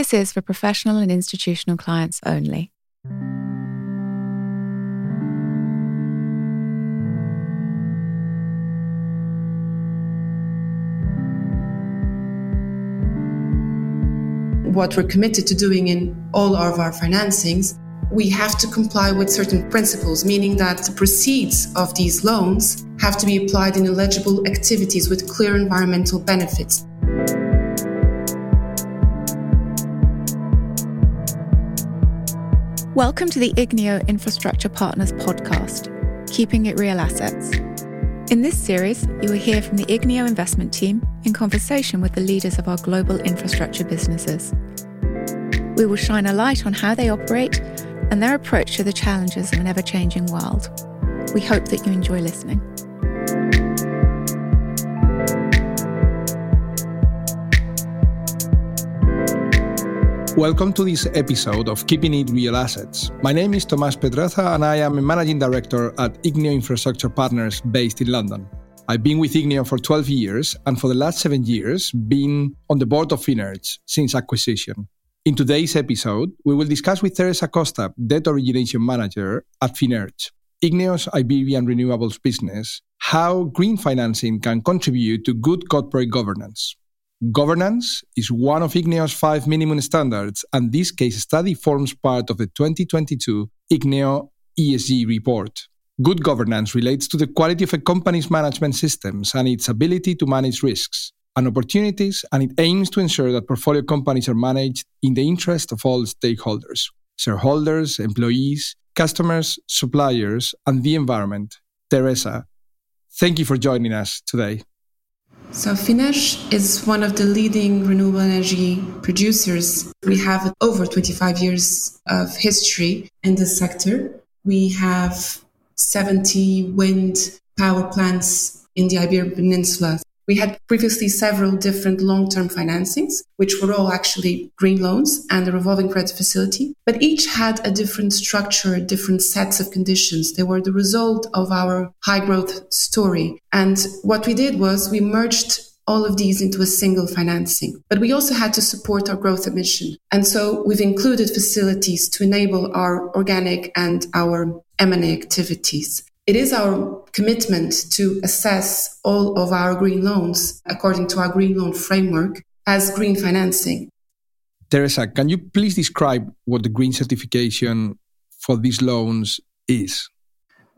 This is for professional and institutional clients only. What we're committed to doing in all of our financings, we have to comply with certain principles, meaning that the proceeds of these loans have to be applied in eligible activities with clear environmental benefits. Welcome to the Igneo Infrastructure Partners podcast, Keeping It Real Assets. In this series, you will hear from the Igneo investment team in conversation with the leaders of our global infrastructure businesses. We will shine a light on how they operate and their approach to the challenges of an ever changing world. We hope that you enjoy listening. Welcome to this episode of Keeping It Real Assets. My name is Tomas Pedraza and I am a managing director at Igneo Infrastructure Partners based in London. I've been with Igneo for 12 years and for the last seven years been on the board of Finerge since acquisition. In today's episode, we will discuss with Teresa Costa, debt origination manager at Finerge, Igneo's Iberian renewables business, how green financing can contribute to good corporate governance. Governance is one of Igneo's five minimum standards, and this case study forms part of the 2022 Igneo ESG report. Good governance relates to the quality of a company's management systems and its ability to manage risks and opportunities, and it aims to ensure that portfolio companies are managed in the interest of all stakeholders shareholders, employees, customers, suppliers, and the environment. Teresa, thank you for joining us today. So Finerge is one of the leading renewable energy producers. We have over 25 years of history in this sector. We have 70 wind power plants in the Iberian Peninsula. We had previously several different long-term financings, which were all actually green loans and a revolving credit facility, but each had a different structure, different sets of conditions. They were the result of our high growth story. And what we did was we merged all of these into a single financing. But we also had to support our growth ambition. And so we've included facilities to enable our organic and our M&A activities. It is our commitment to assess all of our green loans according to our green loan framework as green financing. Teresa, can you please describe what the green certification for these loans is?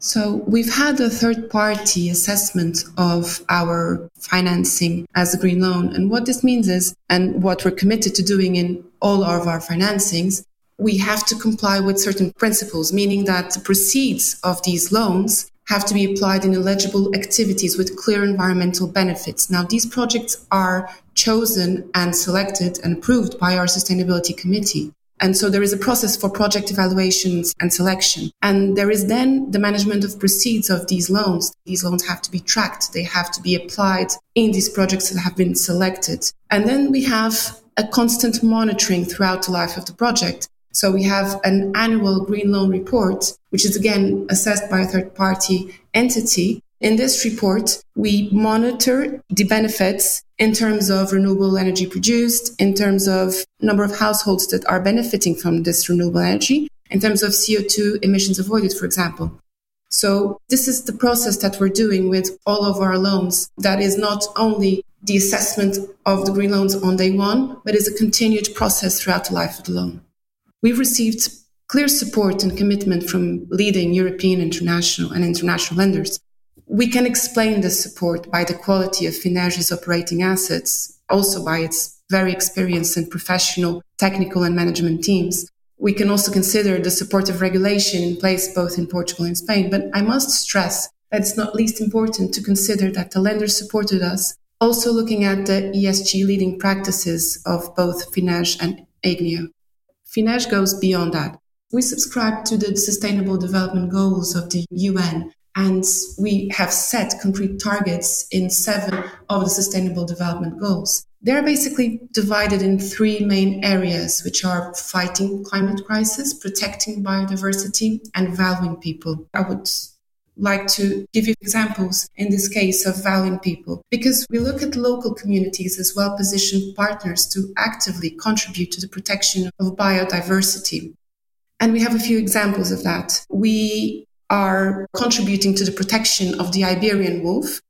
So we've had a third party assessment of our financing as a green loan. And what this means is, and what we're committed to doing in all of our financings, we have to comply with certain principles, meaning that the proceeds of these loans have to be applied in eligible activities with clear environmental benefits. Now, these projects are chosen and selected and approved by our sustainability committee. And so there is a process for project evaluations and selection. And there is then the management of proceeds of these loans. These loans have to be tracked. They have to be applied in these projects that have been selected. And then we have a constant monitoring throughout the life of the project. So we have an annual green loan report, which is again assessed by a third party entity. In this report, we monitor the benefits in terms of renewable energy produced, in terms of number of households that are benefiting from this renewable energy, in terms of CO2 emissions avoided, for example. So this is the process that we're doing with all of our loans. That is not only the assessment of the green loans on day one, but is a continued process throughout the life of the loan. We've received clear support and commitment from leading European, international, and international lenders. We can explain this support by the quality of Finerge's operating assets, also by its very experienced and professional technical and management teams. We can also consider the supportive regulation in place both in Portugal and Spain. But I must stress that it's not least important to consider that the lenders supported us, also looking at the ESG leading practices of both Finerge and Igneo. Finerge goes beyond that. We subscribe to the Sustainable Development Goals of the UN, and we have set concrete targets in seven of the Sustainable Development Goals. They're basically divided in three main areas, which are fighting climate crisis, protecting biodiversity, and valuing people. I would like to give you examples in this case of valuing people because we look at local communities as well positioned partners to actively contribute to the protection of biodiversity. And we have a few examples of that. We are contributing to the protection of the Iberian wolf.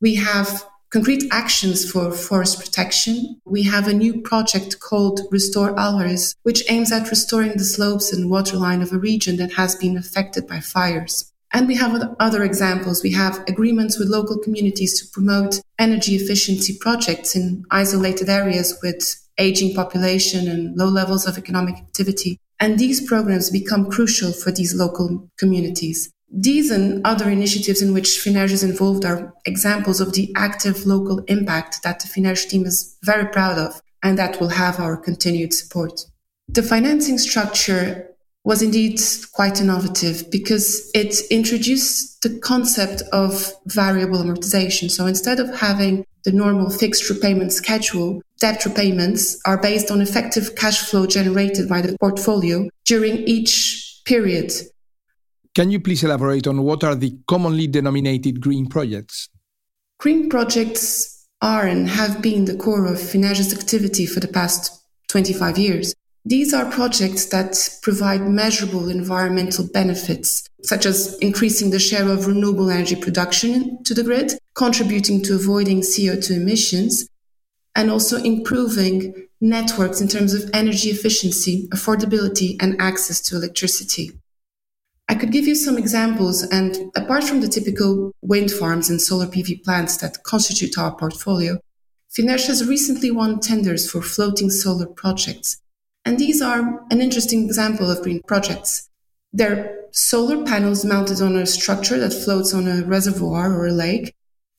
We have concrete actions for forest protection. We have a new project called Restore Alvarez, which aims at restoring the slopes and waterline of a region that has been affected by fires. And we have other examples. We have agreements with local communities to promote energy efficiency projects in isolated areas with aging population and low levels of economic activity. And these programs become crucial for these local communities. These and other initiatives in which FINERGE is involved are examples of the active local impact that the FINERGE team is very proud of and that will have our continued support. The financing structure was indeed quite innovative because it introduced the concept of variable amortization. So instead of having the normal fixed repayment schedule, debt repayments are based on effective cash flow generated by the portfolio during each period. Can you please elaborate on what are the commonly denominated green projects? Green projects are and have been the core of FINERGE's activity for the past 25 years. These are projects that provide measurable environmental benefits, such as increasing the share of renewable energy production to the grid, contributing to avoiding CO2 emissions, and also improving networks in terms of energy efficiency, affordability, and access to electricity. I could give you some examples, and apart from the typical wind farms and solar PV plants that constitute our portfolio, FINERGE has recently won tenders for floating solar projects. And these are an interesting example of green projects. They're solar panels mounted on a structure that floats on a reservoir or a lake.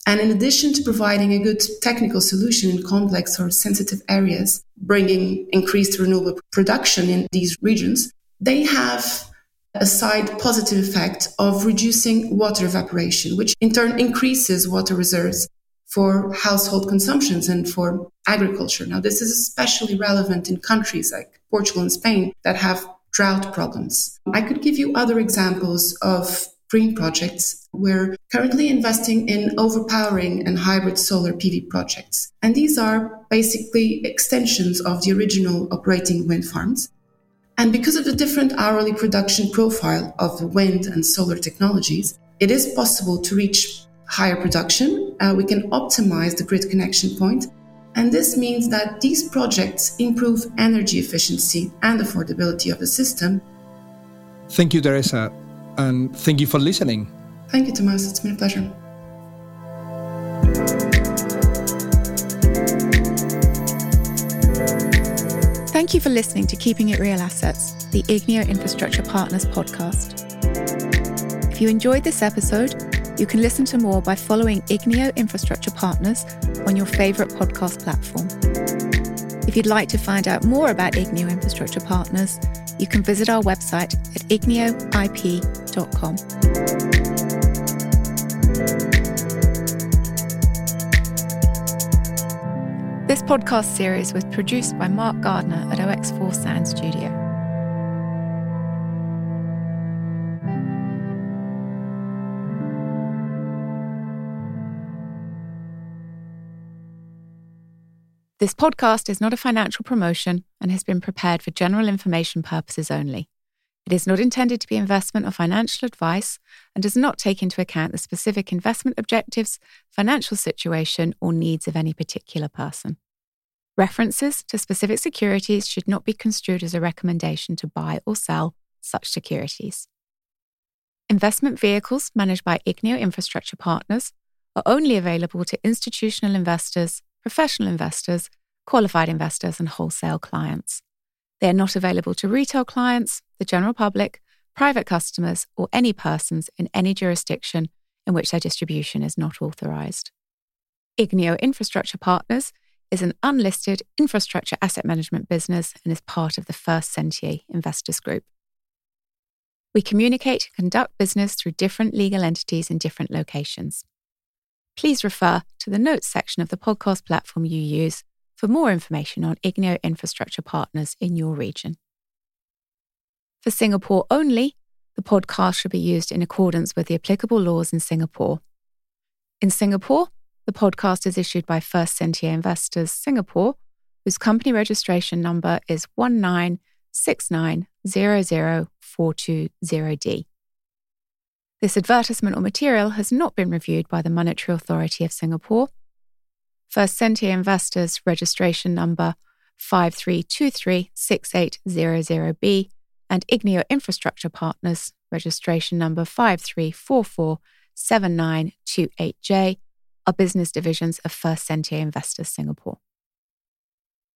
And in addition to providing a good technical solution in complex or sensitive areas, bringing increased renewable production in these regions, they have a side positive effect of reducing water evaporation, which in turn increases water reserves for household consumptions and for agriculture. Now, this is especially relevant in countries like Portugal and Spain that have drought problems. I could give you other examples of green projects. We're currently investing in overpowering and hybrid solar PV projects. And these are basically extensions of the original operating wind farms. And because of the different hourly production profile of wind and solar technologies, it is possible to reach higher production. Uh, we can optimize the grid connection point, And this means that these projects improve energy efficiency and affordability of the system. Thank you, Teresa. And thank you for listening. Thank you, Tomas. It's been a pleasure. Thank you for listening to Keeping It Real Assets, the Igneo Infrastructure Partners podcast. If you enjoyed this episode, you can listen to more by following Igneo Infrastructure Partners on your favourite podcast platform. If you'd like to find out more about Igneo Infrastructure Partners, you can visit our website at igneoip.com. This podcast series was produced by Mark Gardner at OX4 Sound Studio. This podcast is not a financial promotion and has been prepared for general information purposes only. It is not intended to be investment or financial advice and does not take into account the specific investment objectives, financial situation, or needs of any particular person. References to specific securities should not be construed as a recommendation to buy or sell such securities. Investment vehicles managed by Igneo Infrastructure Partners are only available to institutional investors, professional investors, qualified investors, and wholesale clients. They are not available to retail clients, the general public, private customers, or any persons in any jurisdiction in which their distribution is not authorized. Igneo Infrastructure Partners is an unlisted infrastructure asset management business and is part of the First Sentier Investors Group. We communicate and conduct business through different legal entities in different locations. Please refer to the notes section of the podcast platform you use for more information on Igneo Infrastructure Partners in your region. For Singapore only, The podcast should be used in accordance with the applicable laws in Singapore. In Singapore, the podcast is issued by First Sentier Investors Singapore, whose company registration number is 196900420D. This advertisement or material has not been reviewed by the Monetary Authority of Singapore. First Sentier Investors registration number 53236800B and Igneo Infrastructure Partners registration number 53447928J are business divisions of First Sentier Investors Singapore.